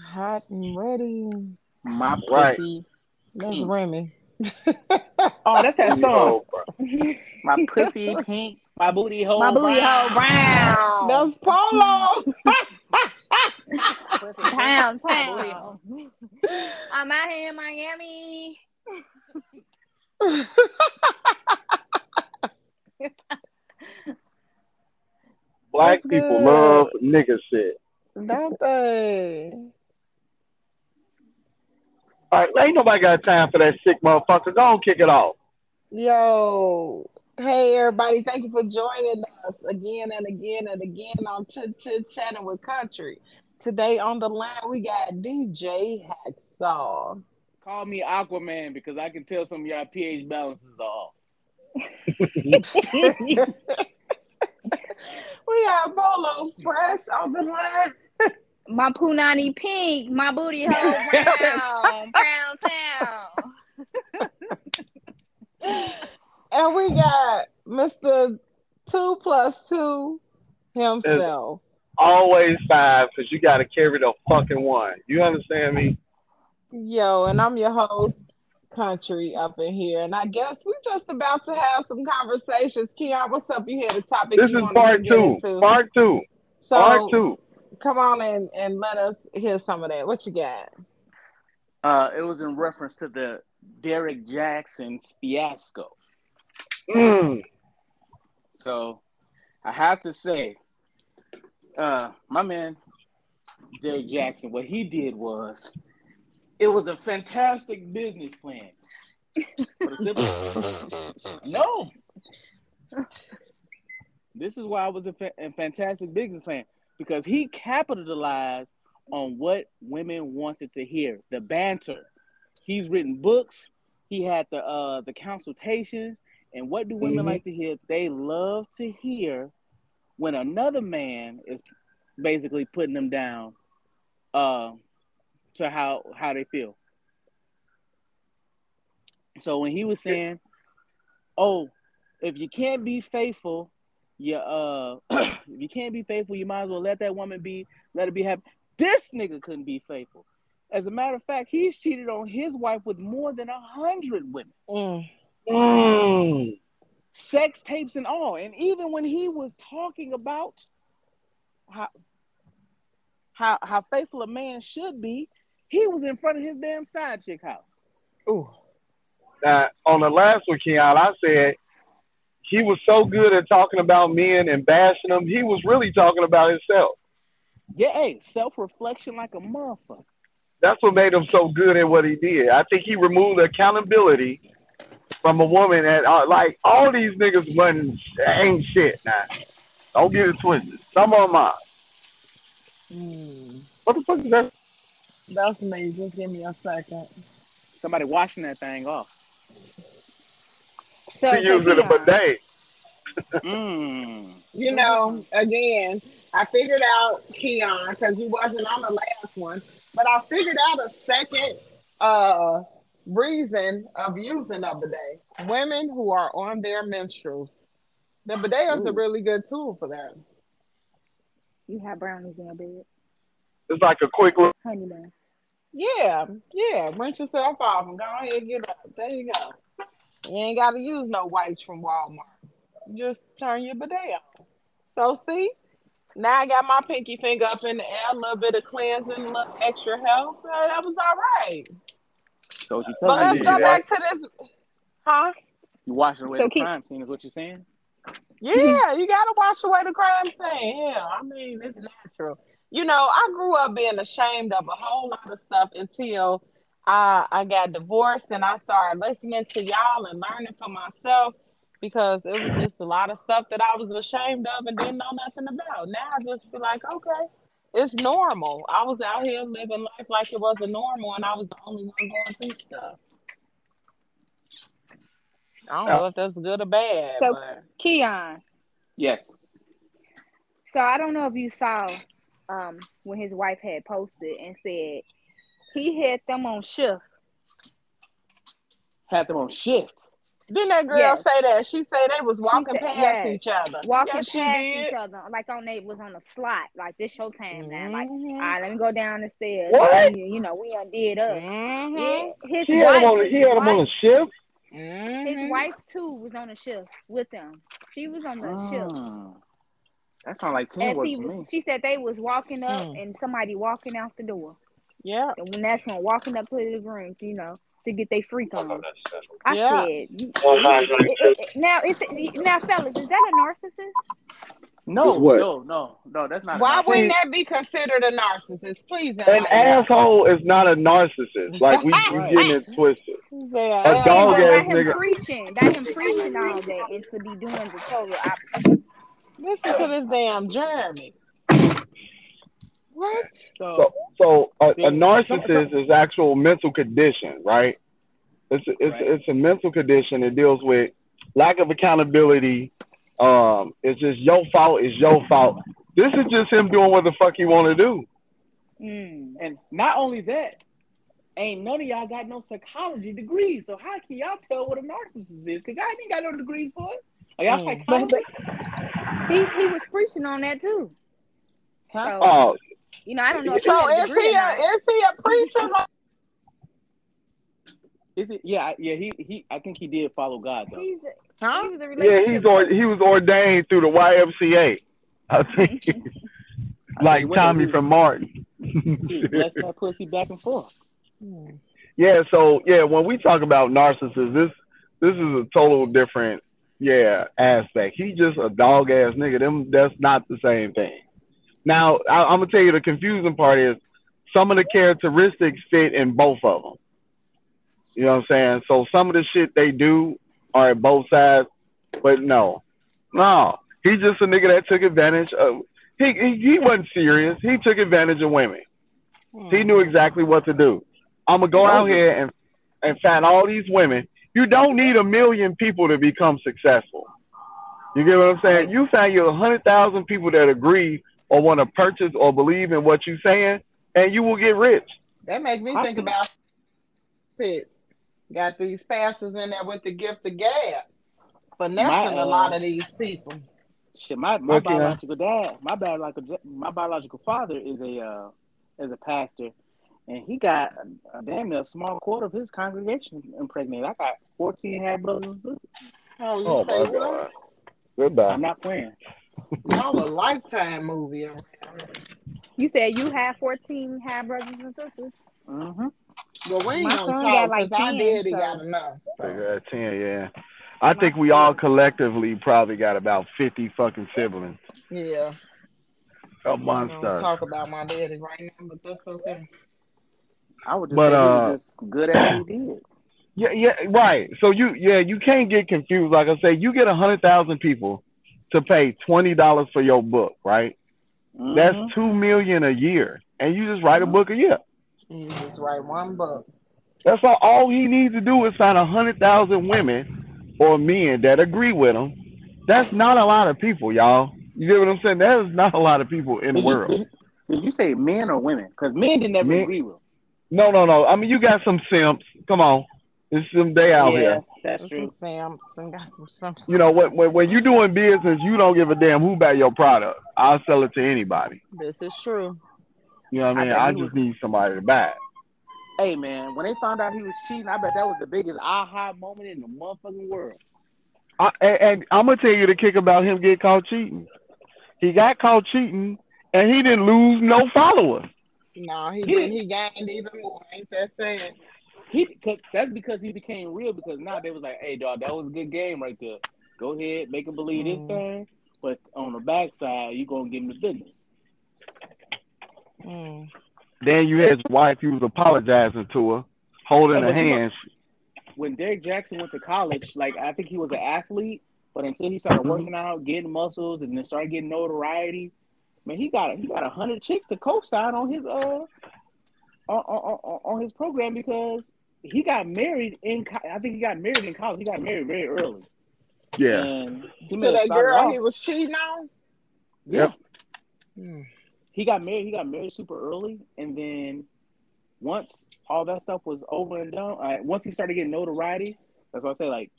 Hot and ready. My Right. pussy. That's Pink. Mm. Remy. Oh, that's that song. My pussy pink. My booty hole. My booty hole brown. brown. That's Polo. Town, My booty town. I'm out here in Miami. Black people love nigga shit. Don't they? All right, ain't nobody got time for that sick motherfucker. Go on, kick it off. Yo. Hey everybody, thank you for joining us again and again and again on Chit Chit Chatting with Country. Today on the line we got DJ Hacksaw. Call me Aquaman because I can tell some of y'all pH balances are off. We got Bolo Fresh on the line. My punani pink. My booty hole brown. brown town. And we got Mr. Two Plus Two himself. Always five, because you got to carry the fucking one. You understand me? Yo, and I'm your host, Country, up in here. And I guess we're just about to have some conversations. Keon, what's up? You had a topic This you is part two. Part two. so part two. come on and, and let us hear some of that. What you got? Uh, it was in reference to the Derrick Jaxn fiasco. Mm. So I have to say, uh, my man Derrick Jaxn, what he did was it was a fantastic business plan. For the simple- no. This is why it was a, fa- a fantastic business plan because he capitalized on what women wanted to hear the banter. He's written books. He had the uh, the consultations. And what do women Mhm. like to hear? They love to hear when another man is basically putting them down uh, to how how they feel. So when he was saying, "Oh, if you can't be faithful, you uh, if you can't be faithful, you might as well let that woman be, let her be happy." This nigga couldn't be faithful. As a matter of fact, he's cheated on his wife with more than a hundred women, Mm. Mm. sex tapes and all. And even when he was talking about how how how faithful a man should be, he was in front of his damn side chick house. Ooh. Now, on the last one, Keon, I said he was so good at talking about men and bashing them, he was really talking about himself. Yeah, hey, self reflection like a motherfucker. That's what made him so good at what he did. I think he removed accountability from a woman that, uh, like, all these niggas wasn't, ain't shit now. Don't get it twisted. Some of them are. Mm. What the fuck is that? That's me. Just give me a second. Somebody washing that thing off. So, He so using a bidet. Mm. You know, again, I figured out Keon because you wasn't on the last one, but I figured out a second uh reason of using a bidet. Women who are on their menstruals. The bidet is a really good tool for that. You have brownies in your bed. It's like a quick little. Honey bun. Yeah, yeah. Rinse yourself off and go ahead and get up. There you go. You ain't got to use no wipes from Walmart. Just turn your bidet on. So see, now I got my pinky finger up in the air, a little bit of cleansing, a little extra help. Uh, that was all right. So what you But telling let's go that. back to this. Huh? You washing away So the keep- crime scene is what you're saying? Yeah, you gotta wash away the crime scene. Yeah, I mean it's natural. You know, I grew up being ashamed of a whole lot of stuff until I I got divorced and I started listening to y'all and learning for myself because it was just a lot of stuff that I was ashamed of and didn't know nothing about. Now I just be like, okay, it's normal. I was out here living life like it wasn't normal and I was the only one going through stuff. I don't know if that's good or bad, So- but Keon. Yes. So I don't know if you saw um when his wife had posted and said he had them on shift. Had them on shift. Didn't that girl Yes. say that? She said they was walking said- past yes. each other. walking yes, past did. each other, like on they was on a slot, like this your time now. Like, all right, let me go down the stairs. What? We- You know, we undid us. Mhm. Yeah, his He had him on. wife, He had him on a shift. his Mhm. wife too was on a shift with them. She was on the shift. That sounds like As teamwork he to me. she said they was walking up Mm. and somebody walking out the door. Yeah. And when that's when walking up to the rooms, you know, to get their freak on. I Yeah. said, you, it- it- it- now it's now, fellas, is that a narcissist? No, what? no, no, no. That's not. Why not- wouldn't that be considered a narcissist? Please. An asshole is not a narcissist. Like we, you Right. getting it twisted. He said, A "Hey, dog But ass by him nigga. preaching, by him preaching all day and to be doing the total opposite. Listen to this damn Jeremy. What? So, So, so a, a Yeah. narcissist is actual mental condition, right? It's a, it's Right. it's a mental condition. It deals with lack of accountability. Um, it's just your fault. It's your fault. This is just him doing what the fuck he want to do. Mm. and not only that, ain't none of y'all got no psychology degrees. So how can y'all tell what a narcissist is? Cause y'all ain't got no degrees for it. Are y'all Mm. psychologists? He he was preaching on that too. Huh? So Oh, you know, I don't know if he So had a is he a is he a preacher? Is it? Yeah, I- yeah. He he. I think he did follow God though. He's a, Huh? he was yeah, he's or, he was ordained through the YMCA. I think, like went Tommy to- from Martin. He was that pussy back and forth. Yeah, so yeah, when we talk about narcissists, this this is a total different yeah aspect. He just a dog ass nigga. Them that's not the same thing. Now I, I'm gonna tell you the confusing part is some of the characteristics fit in both of them. You know what I'm saying? So some of the shit they do are at both sides, but no, no, he's just a nigga that took advantage of. He he, he wasn't serious. He took advantage of women. He knew exactly what to do. I'm gonna go out here and and find all these women. You don't need a million people to become successful. You get what I'm saying? You find your hundred thousand people that agree or want to purchase or believe in what you're saying, and you will get rich. That makes me I think can- about pits. Got these pastors in there with the gift of gab, finessing My, uh, a lot of these people. Shit, my, my biological dad, my biological my biological father is a uh, is a pastor, and he got a, a damn near a small quarter of his congregation impregnated. I got fourteen half brothers and sisters. Oh, you Oh say my what? god. Goodbye. I'm not playing. Y'all a lifetime movie. around. You said you have 14 half brothers and sisters. Mm-hmm. Well, we ain't My gonna son talk got like because our 10, daddy so- got enough. I got ten, yeah. I think we all collectively probably got about fifty fucking siblings Yeah. amongst I talk about my daddy right now, but that's okay. I would just But, say uh, he was just good at what he did. Yeah, yeah, right. So you, yeah, you can't get confused. Like I say, you get a hundred thousand people to pay twenty dollars for your book, right? Mhm. That's two million a year, and you just write a book a year. You just write one book. That's all. All he needs to do is find a hundred thousand women or men that agree with him. That's not a lot of people, y'all. You get what I'm saying? That is not a lot of people in the Did you, world. did, did you say men or women? Because men didn't ever Men. agree with. him. No, no, no. I mean, you got some simps. Come on, it's some day out yeah, here. that's Got true. some Samson, got some something. You know, when, when when you doing business, you don't give a damn who buy your product. I'll sell it to anybody. This is true. You know what I I mean? bet I just was- need somebody to buy it. Hey man, when they found out he was cheating, I bet that was the biggest aha moment in the motherfucking world. I, and, and I'm gonna tell you the kick about him getting caught cheating. He got caught cheating, and he didn't lose no followers. No, he He didn't. He gained even more. Ain't that sad? He cause that's because he became real because now they was like, hey dog, that was a good game right there. Go ahead, make him believe this Mm. thing, but on the backside, you gonna give him the business. Mm. Then you had his wife. He was apologizing to her, holding her but you know- hand. When Derrick Jaxn went to college, like I think he was an athlete, but until he started Mhm. working out, getting muscles, and then started getting notoriety, man, he got he got a hundred chicks to co-sign on his uh on, on, on, on his program because he got married in I think he got married in college. He got married very early. Yeah, And he To that girl off- he was cheating on. yeah. Mm. he got married. He got married super early, and then once all that stuff was over and done, uh, once he started getting notoriety, that's what I say. Like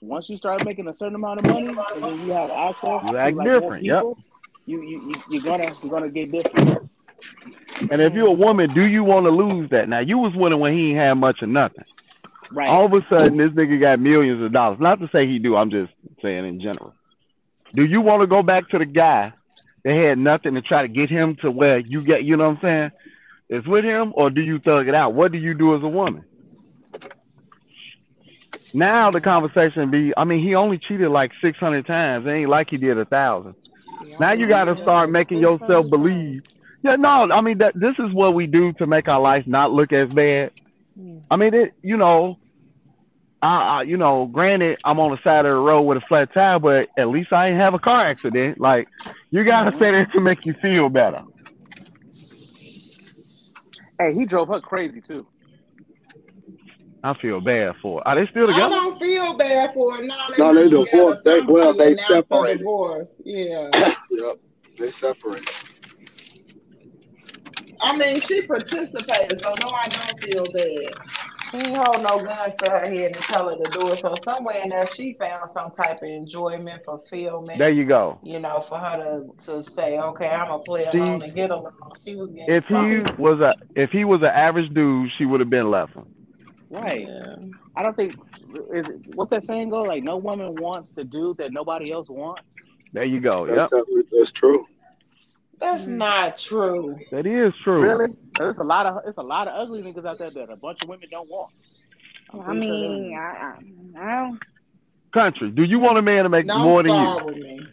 once you start making a certain amount of money, and then you have access You to like more different, yep. people, you you you you're gonna you're gonna get different. And if you're a woman, do you want to lose that? Now you was winning when he ain't had much or nothing. Right. All of a sudden, this nigga got millions of dollars. Not to say he do. I'm just saying in general. Do you want to go back to the guy that had nothing and try to get him to where you get? You know what I'm saying? It's with him, or do you thug it out? What do you do as a woman? Now the conversation be. I mean, he only cheated like 600 times. It ain't like he did a thousand. Now you got to start making yourself believe. Yeah, no, I mean that this is what we do to make our life not look as bad. I mean, it, you know, I, I, you know, granted, I'm on the side of the road with a flat tire, but at least I ain't have a car accident. Like, you gotta say that to make you feel better. Hey, he drove her crazy too. I feel bad for. It. Are they still together? I don't feel bad for it. No, they, No, they not divorced. They- well, they announced separated. Divorce. Yeah. yep. They separated. I mean, she participated, so no, I don't feel bad. He ain't hold no guns to her head and tell her to do it. So somewhere in there, she found some type of enjoyment, fulfillment. There you go. you know, for her to, to say, okay, I'm gonna play See, along and get along. She was getting If he was a if he was an average dude, she would have been left him. Right. Yeah. I don't think is what's that saying go? Like no woman wants the dude that nobody else wants. There you go. That's, Yep, definitely- that's true. That's mm. not true. that is true. Really? There's a lot of it's a lot of ugly niggas out there that a bunch of women don't want. I'm I pretty sure mean, I, I, I don't. Country. Do you want a man to make Don't more than you?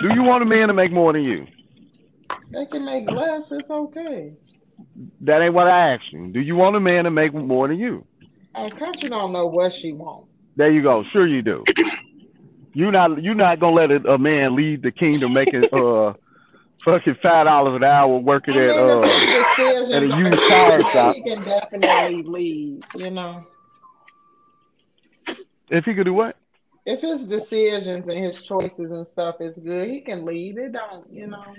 Do you want a man to make more than you? They can make less. It's okay. That ain't what I asked you. Do you want a man to make more than you? Our country don't know what she wants. There you go. Sure you do. You not you not gonna let a, a man lead the kingdom making uh fucking five dollars an hour working I mean, at uh at a decisions used are tire shop. he can definitely lead. You know, if he could do what? if his decisions and his choices and stuff is good, he can lead. It don't, you know.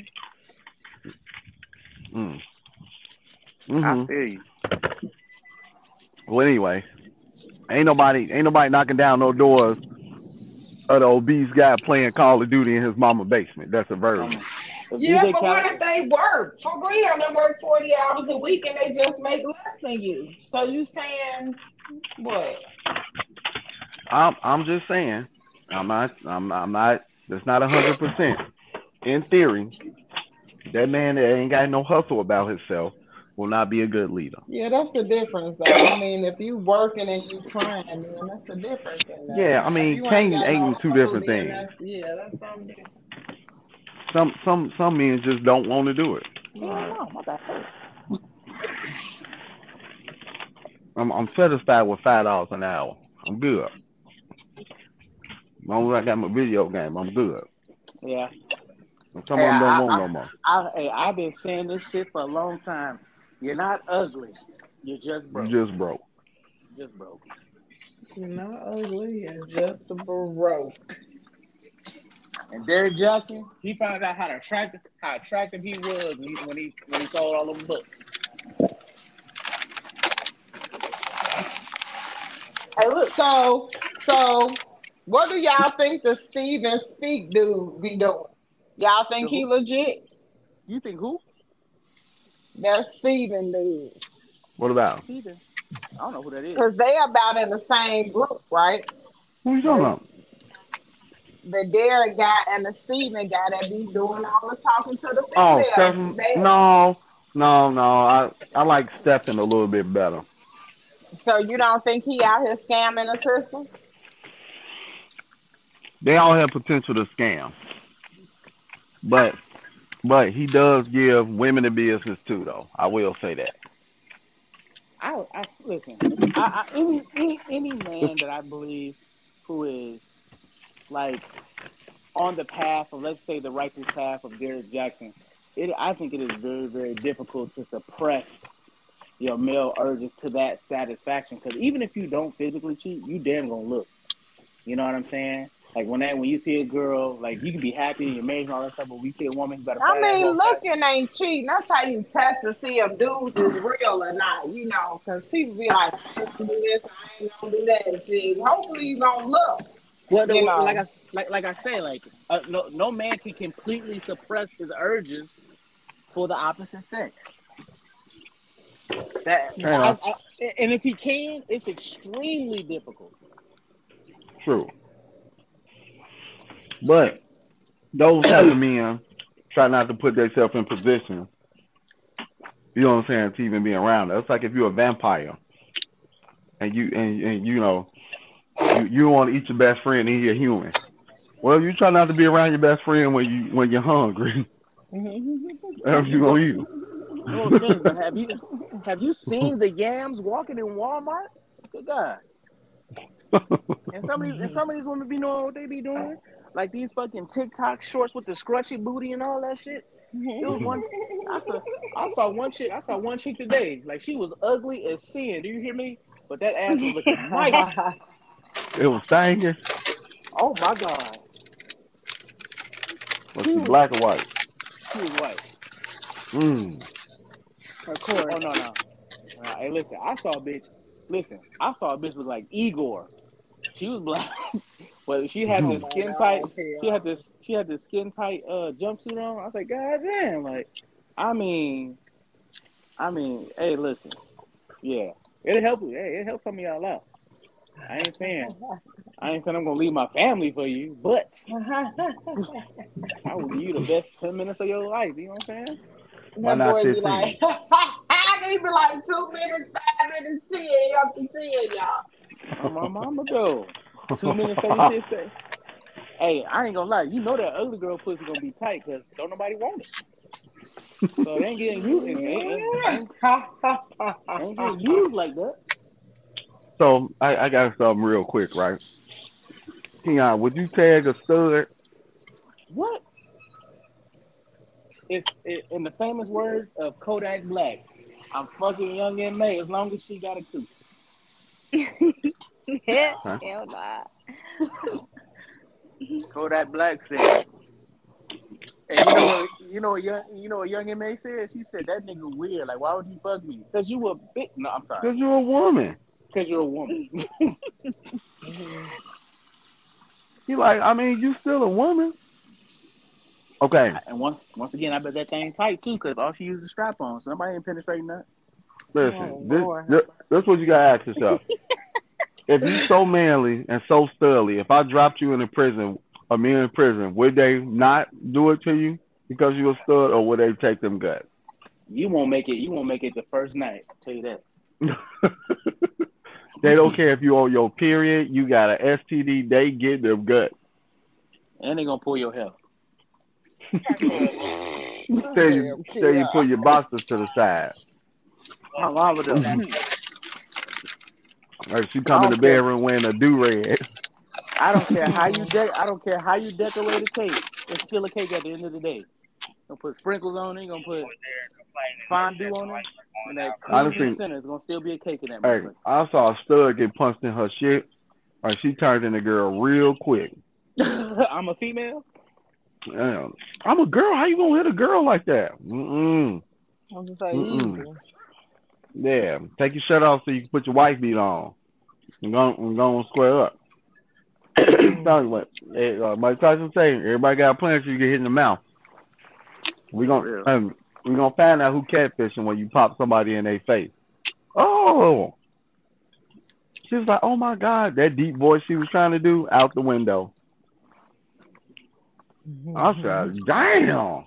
Mm. I Mhm. feel you. Well, anyway, ain't nobody ain't nobody knocking down no doors of the obese guy playing Call of Duty in his mama basement. That's a virgin. if Yeah, DJ but what if they work for real? They work forty hours a week and they just make less than you. So you saying what? I'm I'm just saying. I'm not I'm I'm not that's not a hundred percent. In theory, that man that ain't got no hustle about himself will not be a good leader. Yeah, that's the difference, though. I mean, if you working and you trying, then that's the difference. In. Yeah, I mean, you Kane got ain't two different things. that's- Yeah, that's something different. Some some some men just don't want to do it. Oh, no, my bad. I'm I'm satisfied with five dollars an hour. I'm good. As long as I got my video game, I'm good. Yeah. Some Hey, of them don't want I- no more. I, hey, I've been saying this shit for a long time. You're not ugly. You're just broke. You just broke. just broke. You're not ugly and just broke. And Derrick Jaxn, he found out how attractive how attractive he was when he when he, when he sold all them books. Hey, look. So, so, what do y'all think the Steven Speak dude be doing? Y'all think he legit? You think who? That Steven dude. What about? Steven. I don't know who that is. Because they're about in the same group, right? Who you talking about? The Derrick guy and the Steven guy that be doing all the talking to the Oh. Stephen. No, no, no. I I like Stephen a little bit better. So you don't think he out here scamming the system? They all have potential to scam, but but he does give women a business too, though. I will say that. I, I listen. I, I, any, any any man that I believe who is like on the path of let's say the righteous path of Derrick Jaxn, it I think it is very very difficult to suppress your male urges to that satisfaction because even if you don't physically cheat, you damn gonna look. You know what I'm saying? Like when that when you see a girl, like you can be happy and you're married and all that stuff, but we see a woman who got a I mean, walk past- looking ain't cheating. That's how you test to see if dudes is real or not, you know, because people be like, I ain't gonna do this, I ain't gonna do that. Shit. Hopefully you gonna look. Well, the, like I like like I say, like uh, no no man can completely suppress his urges for the opposite sex. That Yeah. I- I- and if he can, it's extremely difficult. True. But those type of men try not to put themselves in position. You know what I'm saying? To even be around. It's like if you're a vampire, and you and, and you know you, you want to eat your best friend and you're a human. Well, you try not to be around your best friend when you when you're hungry. Else you gonna eat. 'em. You know thing, but have you have you seen the yams walking in Walmart? Good God. And some of these and some of these women be knowing what they be doing. Like these fucking TikTok shorts with the scrunchy booty and all that shit. It was one I saw I saw one chick I saw one chick today. Like she was ugly as sin. Do you hear me? But that ass was looking nice. It was stinging. Oh my god. Was She she was, black or white? she was white. Mm. Of course. Oh no no. Uh, hey listen, I saw a bitch. Listen, I saw a bitch look like Igor. She was black, but she had this skin tight. She had this. She had this skin tight uh, jumpsuit on. I was like, God damn! Like, I mean, I mean, hey, listen, yeah, it'll help you. Hey, it helps some of y'all out. I ain't saying, I ain't saying I'm gonna leave my family for you, but I will give you the best ten minutes of your life. You know what I'm saying? Why That not boy be 15? like, he be like two minutes, five minutes, ten, up to ten, y'all. Oh, my mama go. Two minutes, 36 seconds. Hey, I ain't gonna lie. You know that ugly girl pussy gonna be tight because don't nobody want it. So they ain't getting used. It ain't, ain't, ain't getting used like that. So I, I got something real quick, right? Keon, would you tag a stud? What? It's it, in the famous words of Kodak Black. I'm fucking Young M.A as long as she got a coot. Hell nah. Kodak Black said. And you know what? You know young you know what Young M.A said? She said that nigga weird. Like why would you fuck me? Cause you a bit. No, I'm sorry. Because you're a woman. Cause you're a woman. He like, I mean, you still a woman. Okay, And once once again, I bet that thing tight too, cause all she uses strap on, so nobody ain't penetrating that. listen. Oh, this, Lord. this, that's what you gotta ask yourself. if you so manly and so studly, if I dropped you in a prison, a me in prison, would they not do it to you because you a stud, or would they take them guts? You won't make it. You won't make it the first night. I'll tell you that. they don't care if you on your period, you got a STD, they get them guts. And they gonna pull your hair. Tell you, tell you put your boxers to the side. How long would that? Like she come in the bedroom wearing a do rag. I don't care how you de- I don't care how you decorate a cake. It's still a cake at the end of the day. Gonna put sprinkles on it. Gonna put fondue on it. And that cream in the Honestly- center is gonna still be a cake in that. Hey, motherfucker. I saw a stud get punched in her shit. Like she turned into a girl real quick. I'm a female. Damn. I'm a girl. How you gonna hit a girl like that? Mm-mm. I'm just say Mm-mm. Yeah. Take your shirt off so you can put your wife beat on. I'm going, I'm going to square up. Tell you what, uh, Mike Tyson say, everybody got a plan so you get hit in the mouth. We gonna, Yeah. um, we gonna find out who catfishing when you pop somebody in their face. Oh, she was like, oh my god, that deep voice she was trying to do out the window. I said, damn.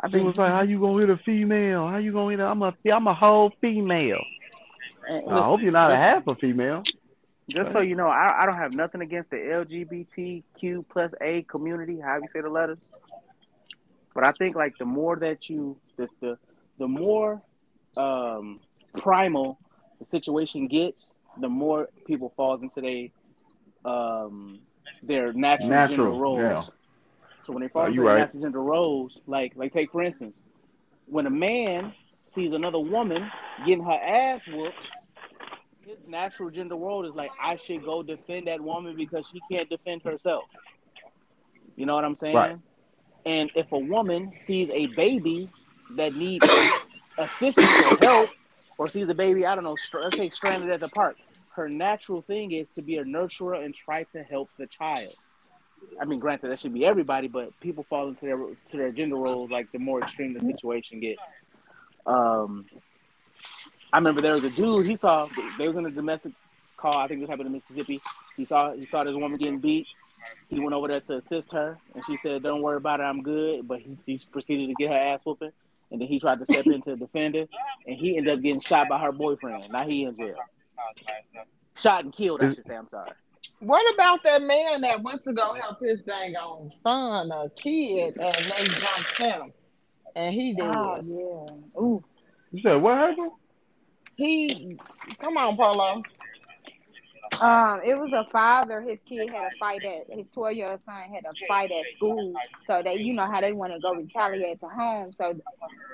I She think was like, how you gonna hit a female? How you gonna hit? A, I'm a, I'm a whole female. and I hope you're not a half a female. Just so you know, I, I don't have nothing against the LGBTQ plus A community, How you say the letters. But I think like the more that you the the, the more um, primal the situation gets, the more people falls into they um, their natural, Natural, gender roles. yeah. So when they fall right. gender roles, like like take for instance, when a man sees another woman getting her ass whooped, his natural gender role is like I should go defend that woman because she can't defend herself. You know what I'm saying? Right. And if a woman sees a baby that needs assistance or help, or sees a baby, I don't know, let's say stranded at the park, her natural thing is to be a nurturer and try to help the child. I mean, granted, that should be everybody, but people fall into their to their gender roles like the more extreme the situation gets. Um, I remember there was a dude he saw they was in a domestic call. I think this happened in Mississippi. He saw he saw this woman getting beat. He went over there to assist her, and she said, "Don't worry about it, I'm good." But he, he proceeded to get her ass whooping, and then he tried to step in to defend her, and he ended up getting shot by her boyfriend. Now he in jail. Shot and killed, I should say. I'm sorry. What about that man that went to go help his dang on son or kid and they jumped him and he did? Oh yeah. Ooh. You said what happened? He, come on, Polo. Um, it was a father. His kid had a fight at his twelve year old son had a fight at school. So they, you know how they want to go retaliate to home. So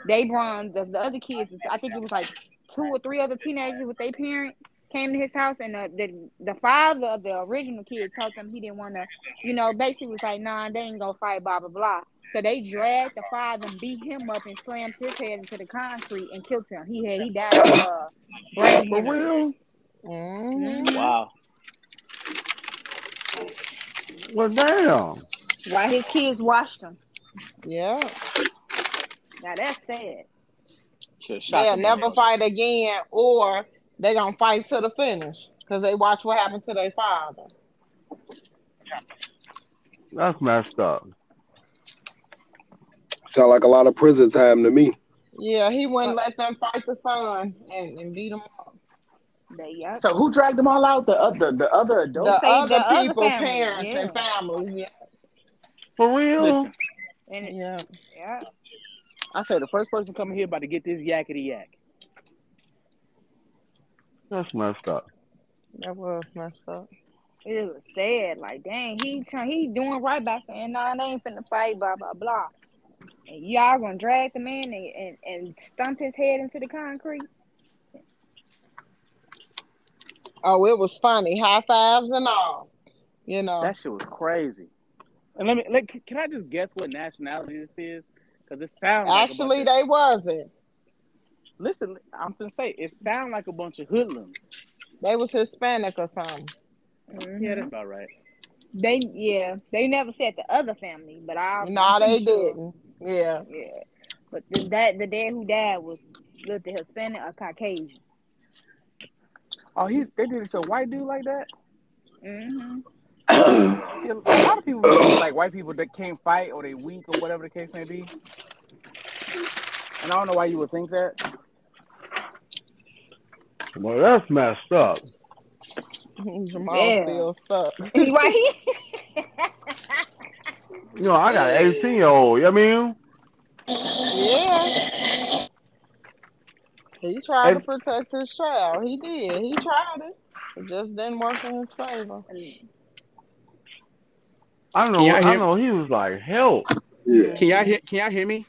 they brought the, the other kids. I think it was like two or three other teenagers with their parents came to his house, and the the, the father of the original kid told them he didn't want to, you know, basically was like, nah, they ain't gonna fight, blah blah blah. So they dragged the father and beat him up and slammed his head into the concrete and killed him. He had he died of uh, brain For hemorrhage. real? Mhm. Wow. Well, damn. Why his kids watched him. Yeah, Now that's sad. Should have shot they'll never fight again, or they gonna fight to the finish because they watch what happened to their father. That's messed up. Sound like a lot of prison time to me. Yeah, he wouldn't let them fight the son and, and beat him up. Yep. So who dragged them all out? The other the other adults. The other the other people, family, parents, and yeah. families. Yeah, For real? Listen, and it, yeah. yeah. I say the first person coming here about to get this yakety yak. That's messed up. That was messed up. It was sad. Like, dang, he try, he doing right by saying, nah, they ain't finna fight, blah blah blah. And y'all gonna drag the man and, and, and stump his head into the concrete. Oh, it was funny. High fives and all. You know. That shit was crazy. And let me let, can I just guess what nationality this is? Because it sounds Actually, bunch of- they wasn't. Listen. I'm gonna say it sounds like a bunch of hoodlums. They was Hispanic or something. Yeah, that's about right. They yeah, they never said the other family, but I No, they sure. didn't. Yeah. Yeah, but the dad the dad who died was with the Hispanic or Caucasian. Oh, he they did it to a white dude like that. Mm-hmm. See, a lot of people think, like white people that can't fight or they weak or whatever the case may be. And I don't know why you would think that. Well, that's messed up. Jamal Yeah. still stuck. right? You know, I got an 18 year old. You know what I mean? Yeah. He tried to protect his child. He did. He tried it. It just didn't work in his favor. I don't know. Can y'all I know he was like, help. Yeah. Can y'all hear? Can y'all hear me?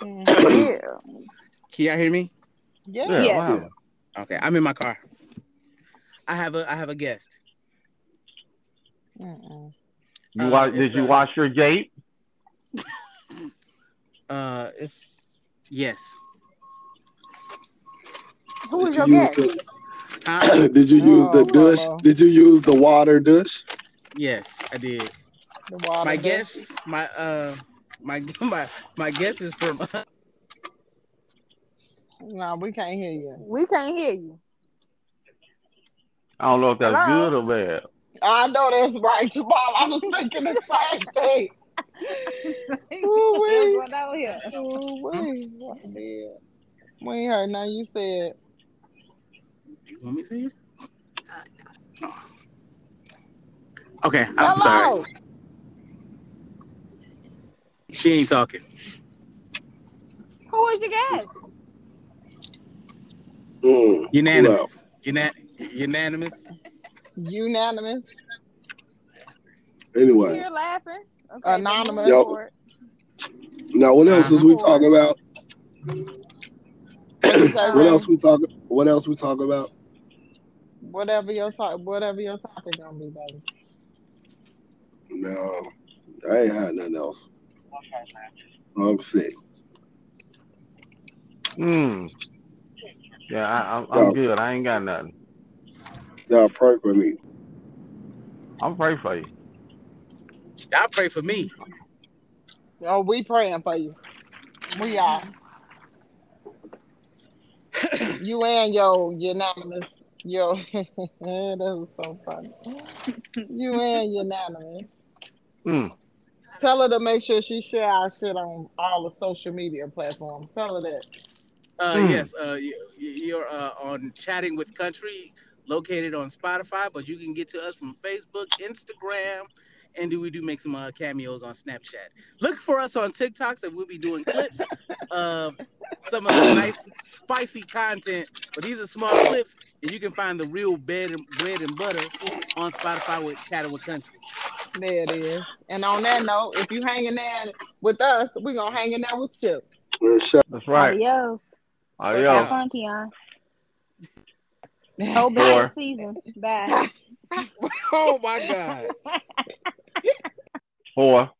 Yeah. Can y'all hear me? Yeah. Yeah, Yeah. wow. Okay, I'm in my car. I have a I have a guest. Mm-mm. You Uh, watch, it's, did you uh, watch your gate? Uh, it's yes. Who was your guest? Huh? the, did you use the Oh, douche? hello. Did you use the water douche? yes, I did. The water My dish. guess, my uh, my my my guess is from. No, we can't hear you. We can't hear you. I don't know if that's Hello? good or bad. I know that's right, Jamal. I was thinking the same thing. Ooh-wee. What's going on? Ooh, wait. I. We ain't heard nothing you said. Want me to see? Uh, okay, I'm sorry. Hello. She ain't talking. Who was your guest? Mm. Unanimous. Una- unanimous. Unanimous. Anyway, You're laughing. Okay, Anonymous. Yep. Yep. now what else is we talking about? What you say, What Ray? else we talk? What else we talk about? Whatever your talk, whatever your topic gonna be, baby. No, I ain't had nothing else. I'm sick. Hmm. Yeah, I, I'm, I'm good. I ain't got nothing. Y'all pray for me. I'm praying for you. Y'all pray for me. Oh, we praying for you. We are. you and your unanimous. Yo, that was so funny. You and unanimous. Mm. Tell her to make sure she share our shit on all the social media platforms. Tell her that. Uh, Hmm. Yes, uh, you, you're uh, on Chatting with Country, located on Spotify, but you can get to us from Facebook, Instagram, and do we do make some uh, cameos on Snapchat. Look for us on TikToks, and we'll be doing clips of some of the nice, spicy content. But these are small clips, and you can find the real bed and bread and butter on Spotify with Chatting with Country. There it is. And on that note, if you hanging there with us, we're gonna hang in there with you. Well, That's right. Adios. Adios. Have fun, Keon. Whole oh, bad season. Bye. oh my God. Four.